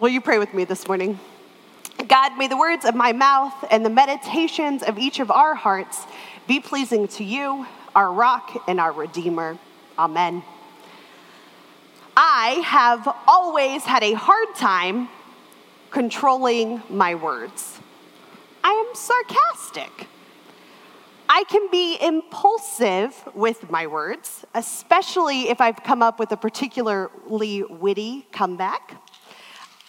Will you pray with me this morning? God, may the words of my mouth and the meditations of each of our hearts be pleasing to you, our rock and our redeemer. Amen. I have always had a hard time controlling my words. I am sarcastic. I can be impulsive with my words, especially if I've come up with a particularly witty comeback.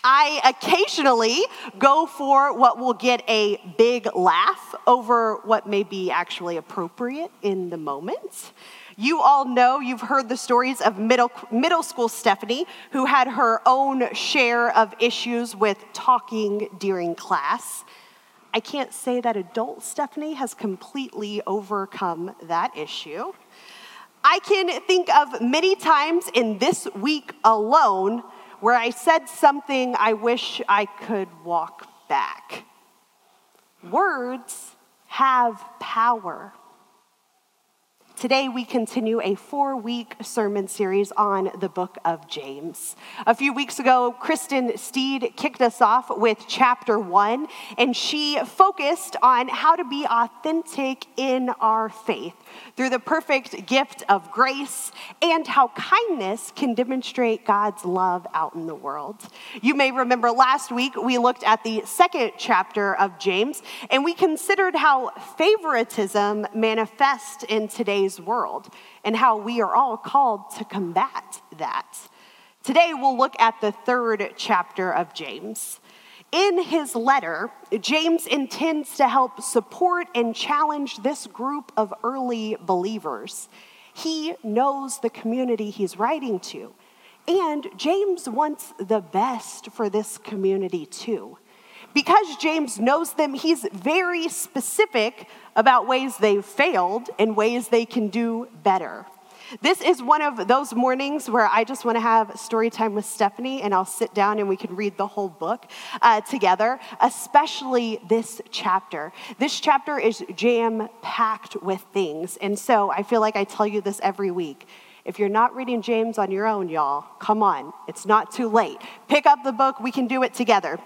I occasionally go for what will get a big laugh over what may be actually appropriate in the moment. You all know, you've heard the stories of middle, middle school Stephanie, who had her own share of issues with talking during class. I can't say that adult Stephanie has completely overcome that issue. I can think of many times in this week alone where I said something I wish I could walk back. Words have power. Today, we continue a four week sermon series on the book of James. A few weeks ago, Kristen Steed kicked us off with chapter one, and she focused on how to be authentic in our faith through the perfect gift of grace and how kindness can demonstrate God's love out in the world. You may remember last week we looked at the second chapter of James and we considered how favoritism manifests in today's world and how we are all called to combat that. Today we'll look at the third chapter of James. In his letter, James intends to help support and challenge this group of early believers. He knows the community he's writing to, and James wants the best for this community too. Because James knows them, he's very specific about ways they've failed and ways they can do better. This is one of those mornings where I just want to have story time with Stephanie and I'll sit down and we can read the whole book uh, together, especially this chapter. This chapter is jam packed with things. And so I feel like I tell you this every week. If you're not reading James on your own, y'all, come on. It's not too late. Pick up the book, we can do it together.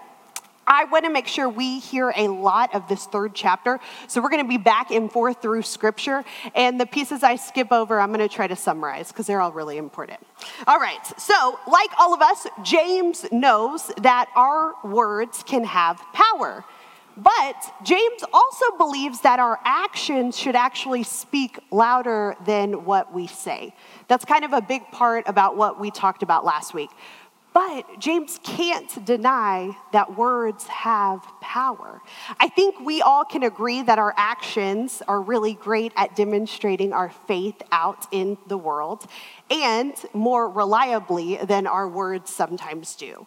I want to make sure we hear a lot of this third chapter. So we're going to be back and forth through scripture. And the pieces I skip over, I'm going to try to summarize because they're all really important. All right. So, like all of us, James knows that our words can have power. But James also believes that our actions should actually speak louder than what we say. That's kind of a big part about what we talked about last week. But James can't deny that words have power. I think we all can agree that our actions are really great at demonstrating our faith out in the world and more reliably than our words sometimes do.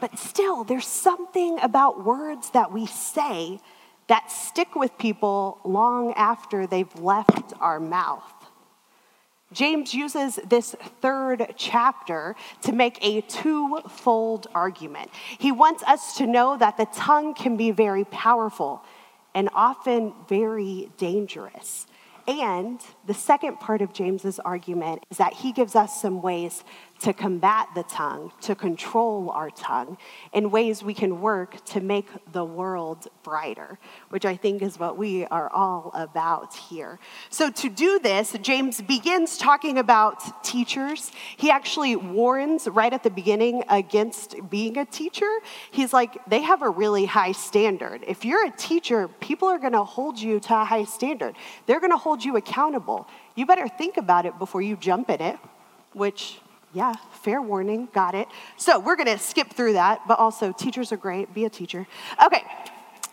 But still, there's something about words that we say that stick with people long after they've left our mouth. James uses this third chapter to make a twofold argument. He wants us to know that the tongue can be very powerful and often very dangerous. And the second part of James's argument is that he gives us some ways to combat the tongue, to control our tongue, in ways we can work to make the world brighter, which I think is what we are all about here. So, to do this, James begins talking about teachers. He actually warns right at the beginning against being a teacher. He's like, they have a really high standard. If you're a teacher, people are going to hold you to a high standard, they're going to hold you accountable. You better think about it before you jump in it, which yeah, fair warning, got it. So we're gonna skip through that, but also teachers are great, be a teacher. Okay,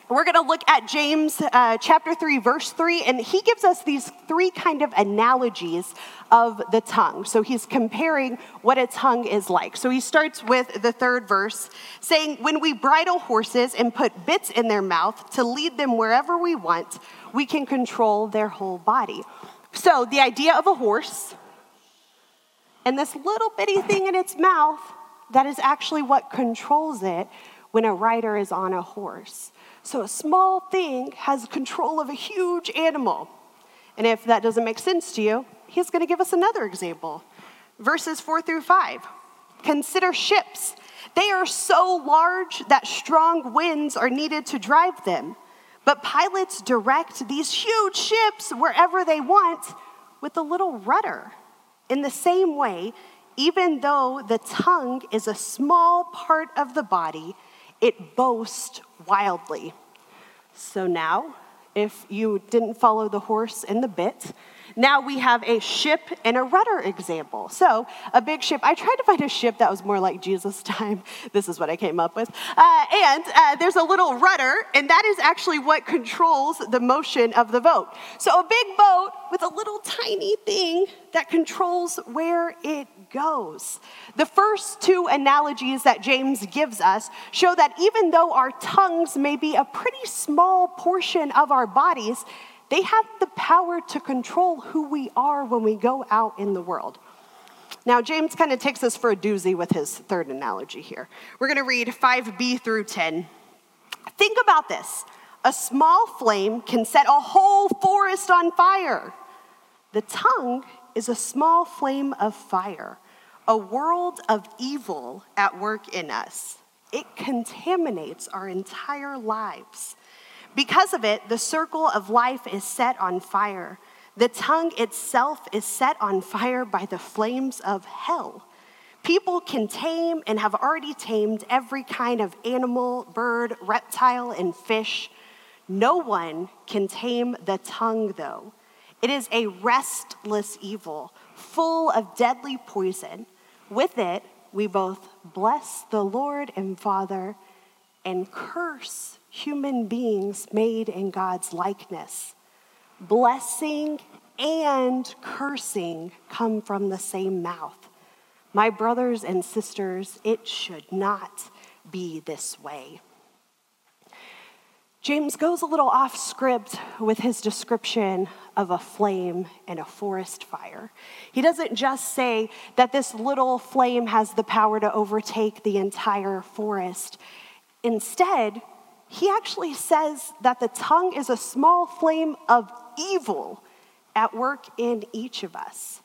we're going to look at James uh, chapter 3, verse 3, and he gives us these three kind of analogies of the tongue. So he's comparing what a tongue is like. So he starts with the third verse saying, When we bridle horses and put bits in their mouth to lead them wherever we want, we can control their whole body. So the idea of a horse and this little bitty thing in its mouth, that is actually what controls it when a rider is on a horse. So a small thing has control of a huge animal. And if that doesn't make sense to you, he's going to give us another example. Verses 4 through 5. Consider ships. They are so large that strong winds are needed to drive them. But pilots direct these huge ships wherever they want with a little rudder. In the same way, even though the tongue is a small part of the body, it boasts wildly. So now, if you didn't follow the horse in the bit, now we have a ship and a rudder example. So, a big ship, I tried to find a ship that was more like Jesus' time. This is what I came up with. Uh, and uh, there's a little rudder, and that is actually what controls the motion of the boat. So, a big boat with a little tiny thing that controls where it goes. The first two analogies that James gives us show that even though our tongues may be a pretty small portion of our bodies, they have the power to control who we are when we go out in the world. Now, James kind of takes us for a doozy with his third analogy here. We're going to read 5b through 10. Think about this a small flame can set a whole forest on fire. The tongue is a small flame of fire, a world of evil at work in us. It contaminates our entire lives. Because of it, the circle of life is set on fire. The tongue itself is set on fire by the flames of hell. People can tame and have already tamed every kind of animal, bird, reptile, and fish. No one can tame the tongue, though. It is a restless evil, full of deadly poison. With it, we both bless the Lord and Father and curse human beings made in God's likeness. Blessing and cursing come from the same mouth. My brothers and sisters, it should not be this way. James goes a little off script with his description of a flame and a forest fire. He doesn't just say that this little flame has the power to overtake the entire forest. Instead, he actually says that the tongue is a small flame of evil at work in each of us,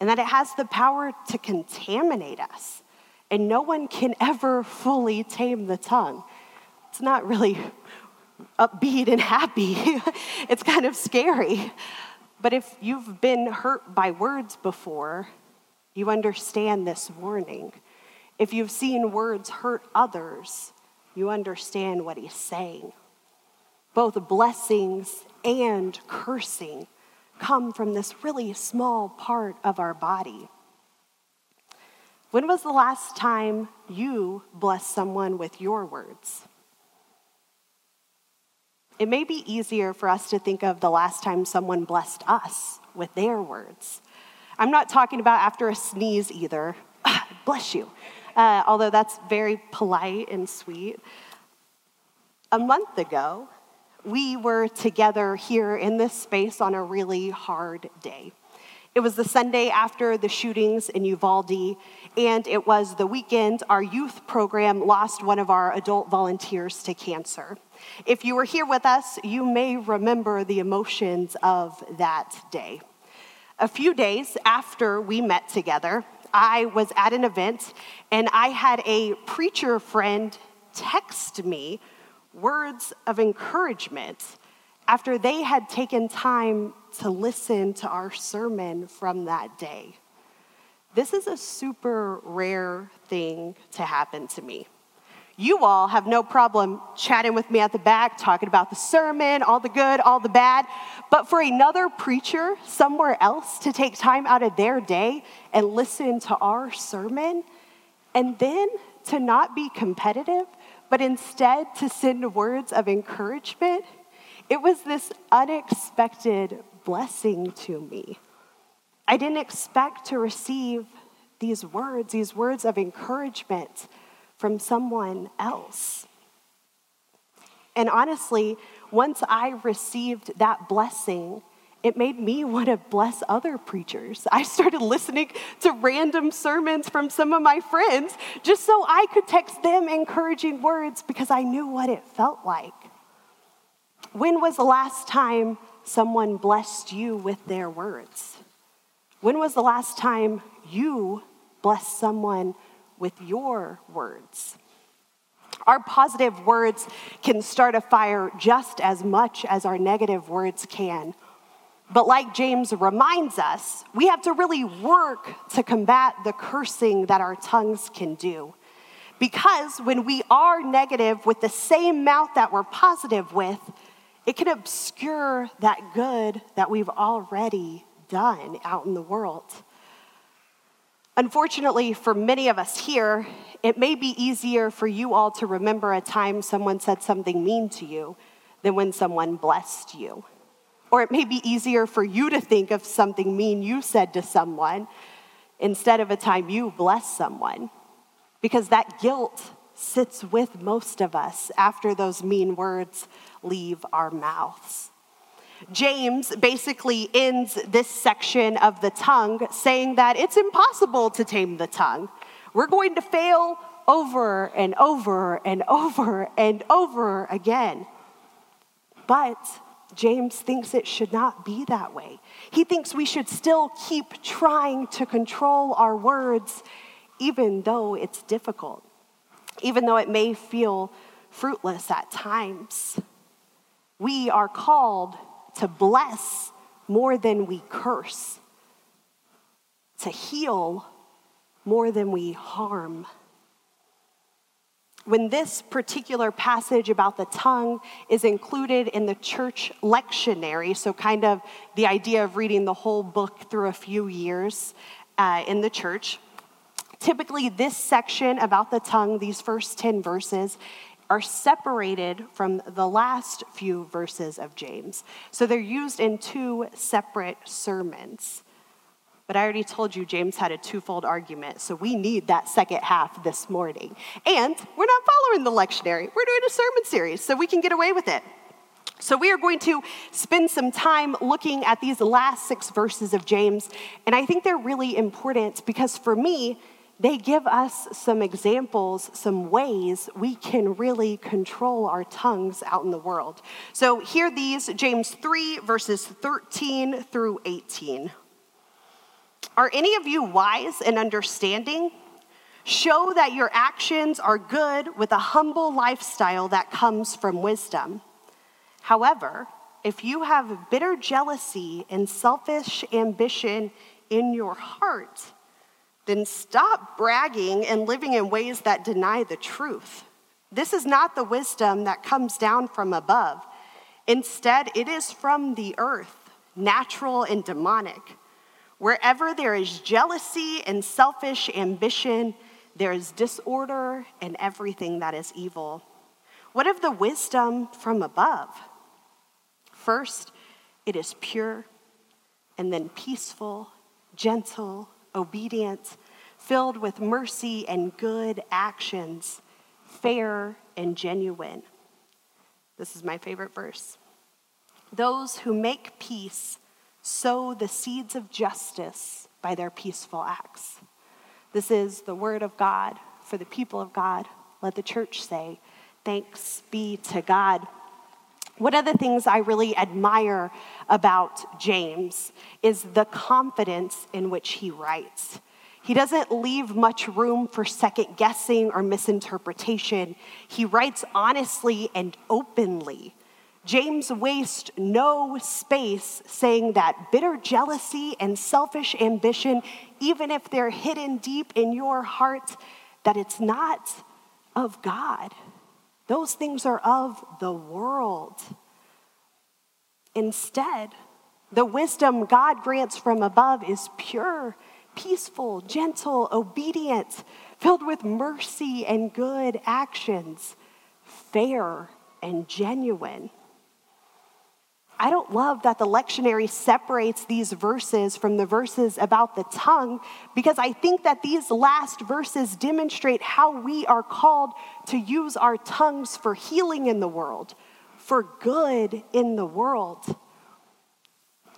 and that it has the power to contaminate us. And no one can ever fully tame the tongue. It's not really upbeat and happy, it's kind of scary. But if you've been hurt by words before, you understand this warning. If you've seen words hurt others, you understand what he's saying. Both blessings and cursing come from this really small part of our body. When was the last time you blessed someone with your words? It may be easier for us to think of the last time someone blessed us with their words. I'm not talking about after a sneeze either. Bless you uh, although that's very polite and sweet. A month ago, we were together here in this space on a really hard day. It was the Sunday after the shootings in Uvalde, and it was the weekend our youth program lost one of our adult volunteers to cancer. If you were here with us, you may remember the emotions of that day. A few days after we met together, I was at an event and I had a preacher friend text me words of encouragement after they had taken time to listen to our sermon from that day. This is a super rare thing to happen to me. You all have no problem chatting with me at the back, talking about the sermon, all the good, all the bad. But for another preacher somewhere else to take time out of their day and listen to our sermon, and then to not be competitive, but instead to send words of encouragement, it was this unexpected blessing to me. I didn't expect to receive these words, these words of encouragement from someone else. And honestly, once I received that blessing, it made me want to bless other preachers. I started listening to random sermons from some of my friends just so I could text them encouraging words because I knew what it felt like. When was the last time someone blessed you with their words? When was the last time you blessed someone with your words. Our positive words can start a fire just as much as our negative words can. But like James reminds us, we have to really work to combat the cursing that our tongues can do. Because when we are negative with the same mouth that we're positive with, it can obscure that good that we've already done out in the world. Unfortunately, for many of us here, it may be easier for you all to remember a time someone said something mean to you than when someone blessed you. Or it may be easier for you to think of something mean you said to someone instead of a time you blessed someone. Because that guilt sits with most of us after those mean words leave our mouths. James basically ends this section of the tongue saying that it's impossible to tame the tongue. We're going to fail over and over and over and over again. But James thinks it should not be that way. He thinks we should still keep trying to control our words, even though it's difficult, even though it may feel fruitless at times. We are called to bless more than we curse, to heal more than we harm. When this particular passage about the tongue is included in the church lectionary, so kind of the idea of reading the whole book through a few years uh, in the church, typically this section about the tongue, these first 10 verses, are separated from the last few verses of James. So they're used in two separate sermons. But I already told you James had a twofold argument, so we need that second half this morning. And we're not following the lectionary, we're doing a sermon series, so we can get away with it. So, we are going to spend some time looking at these last six verses of James, and I think they're really important because for me, they give us some examples, some ways we can really control our tongues out in the world. So, hear these James 3, verses 13 through 18. Are any of you wise and understanding? Show that your actions are good with a humble lifestyle that comes from wisdom. However, if you have bitter jealousy and selfish ambition in your heart, then stop bragging and living in ways that deny the truth. This is not the wisdom that comes down from above. Instead, it is from the earth, natural and demonic. Wherever there is jealousy and selfish ambition, there is disorder and everything that is evil. What of the wisdom from above? First, it is pure, and then peaceful, gentle, obedient, filled with mercy and good actions, fair and genuine. This is my favorite verse. Those who make peace sow the seeds of justice by their peaceful acts. This is the word of God for the people of God. Let the church say, Thanks be to God. One of the things I really admire about James is the confidence in which he writes. He doesn't leave much room for second guessing or misinterpretation. He writes honestly and openly. James wastes no space saying that bitter jealousy and selfish ambition, even if they're hidden deep in your heart, that it's not of God. Those things are of the world. Instead, the wisdom God grants from above is pure, peaceful, gentle, obedient, filled with mercy and good actions, fair and genuine. I don't love that the lectionary separates these verses from the verses about the tongue because I think that these last verses demonstrate how we are called to use our tongues for healing in the world, for good in the world.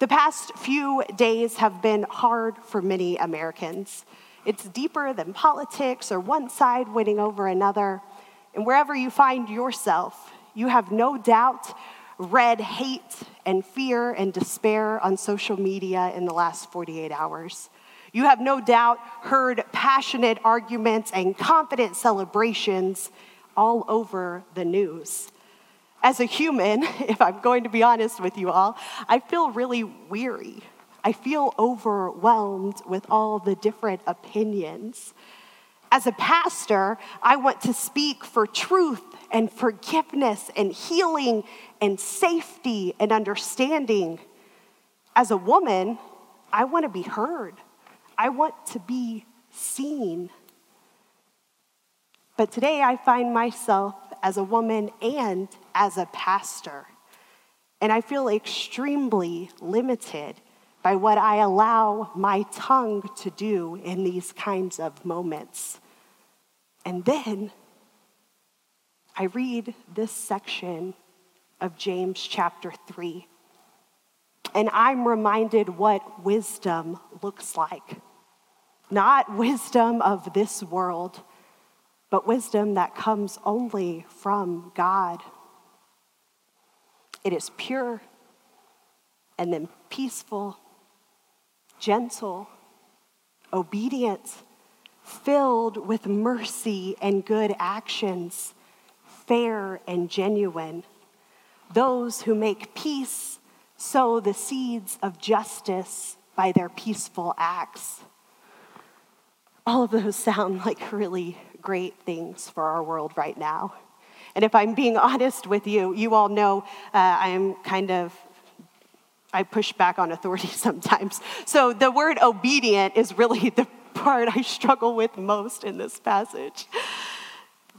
The past few days have been hard for many Americans. It's deeper than politics or one side winning over another. And wherever you find yourself, you have no doubt read hate and fear and despair on social media in the last 48 hours. You have no doubt heard passionate arguments and confident celebrations all over the news. As a human, if I'm going to be honest with you all, I feel really weary. I feel overwhelmed with all the different opinions. As a pastor, I want to speak for truth and forgiveness and healing and safety and understanding. As a woman, I want to be heard. I want to be seen. But today I find myself as a woman and as a pastor. And I feel extremely limited by what I allow my tongue to do in these kinds of moments. And then I read this section of James chapter 3, and I'm reminded what wisdom looks like. Not wisdom of this world, but wisdom that comes only from God. It is pure and then peaceful, gentle, obedient, filled with mercy and good actions, fair and genuine. Those who make peace sow the seeds of justice by their peaceful acts. All of those sound like really great things for our world right now. And if I'm being honest with you, you all know uh, I'm kind of, I push back on authority sometimes. So the word obedient is really the part I struggle with most in this passage.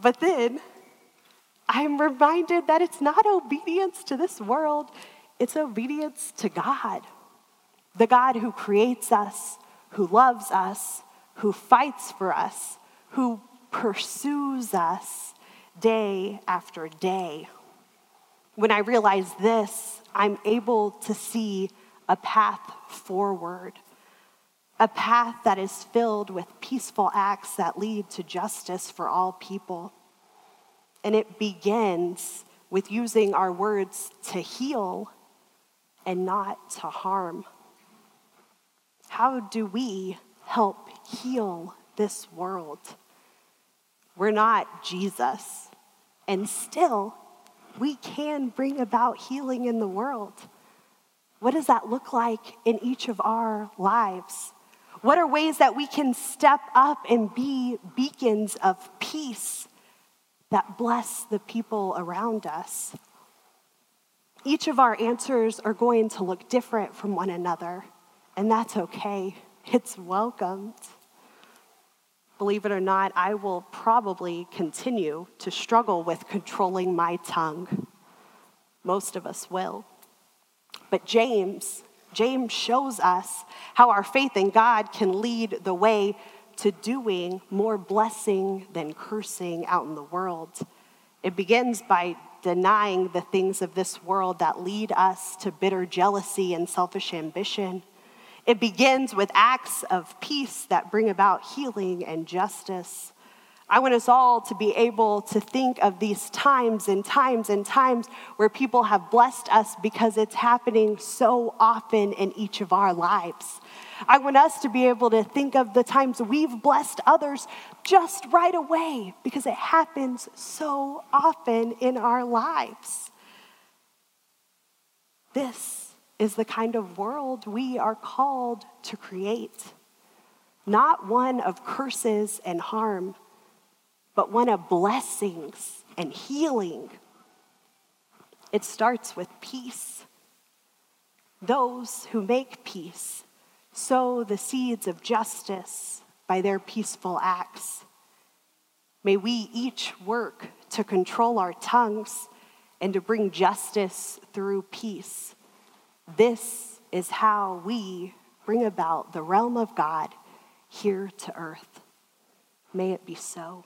But then I'm reminded that it's not obedience to this world, it's obedience to God. The God who creates us, who loves us, who fights for us, who pursues us day after day. When I realize this, I'm able to see a path forward, a path that is filled with peaceful acts that lead to justice for all people. And it begins with using our words to heal and not to harm. How do we help heal this world? We're not Jesus. And still, we can bring about healing in the world. What does that look like in each of our lives? What are ways that we can step up and be beacons of peace that bless the people around us? Each of our answers are going to look different from one another, and that's okay. It's welcomed believe it or not, I will probably continue to struggle with controlling my tongue. Most of us will. But James, James shows us how our faith in God can lead the way to doing more blessing than cursing out in the world. It begins by denying the things of this world that lead us to bitter jealousy and selfish ambition. It begins with acts of peace that bring about healing and justice. I want us all to be able to think of these times and times and times where people have blessed us because it's happening so often in each of our lives. I want us to be able to think of the times we've blessed others just right away because it happens so often in our lives. This is the kind of world we are called to create. Not one of curses and harm, but one of blessings and healing. It starts with peace. Those who make peace sow the seeds of justice by their peaceful acts. May we each work to control our tongues and to bring justice through peace this is how we bring about the realm of God here to earth. May it be so.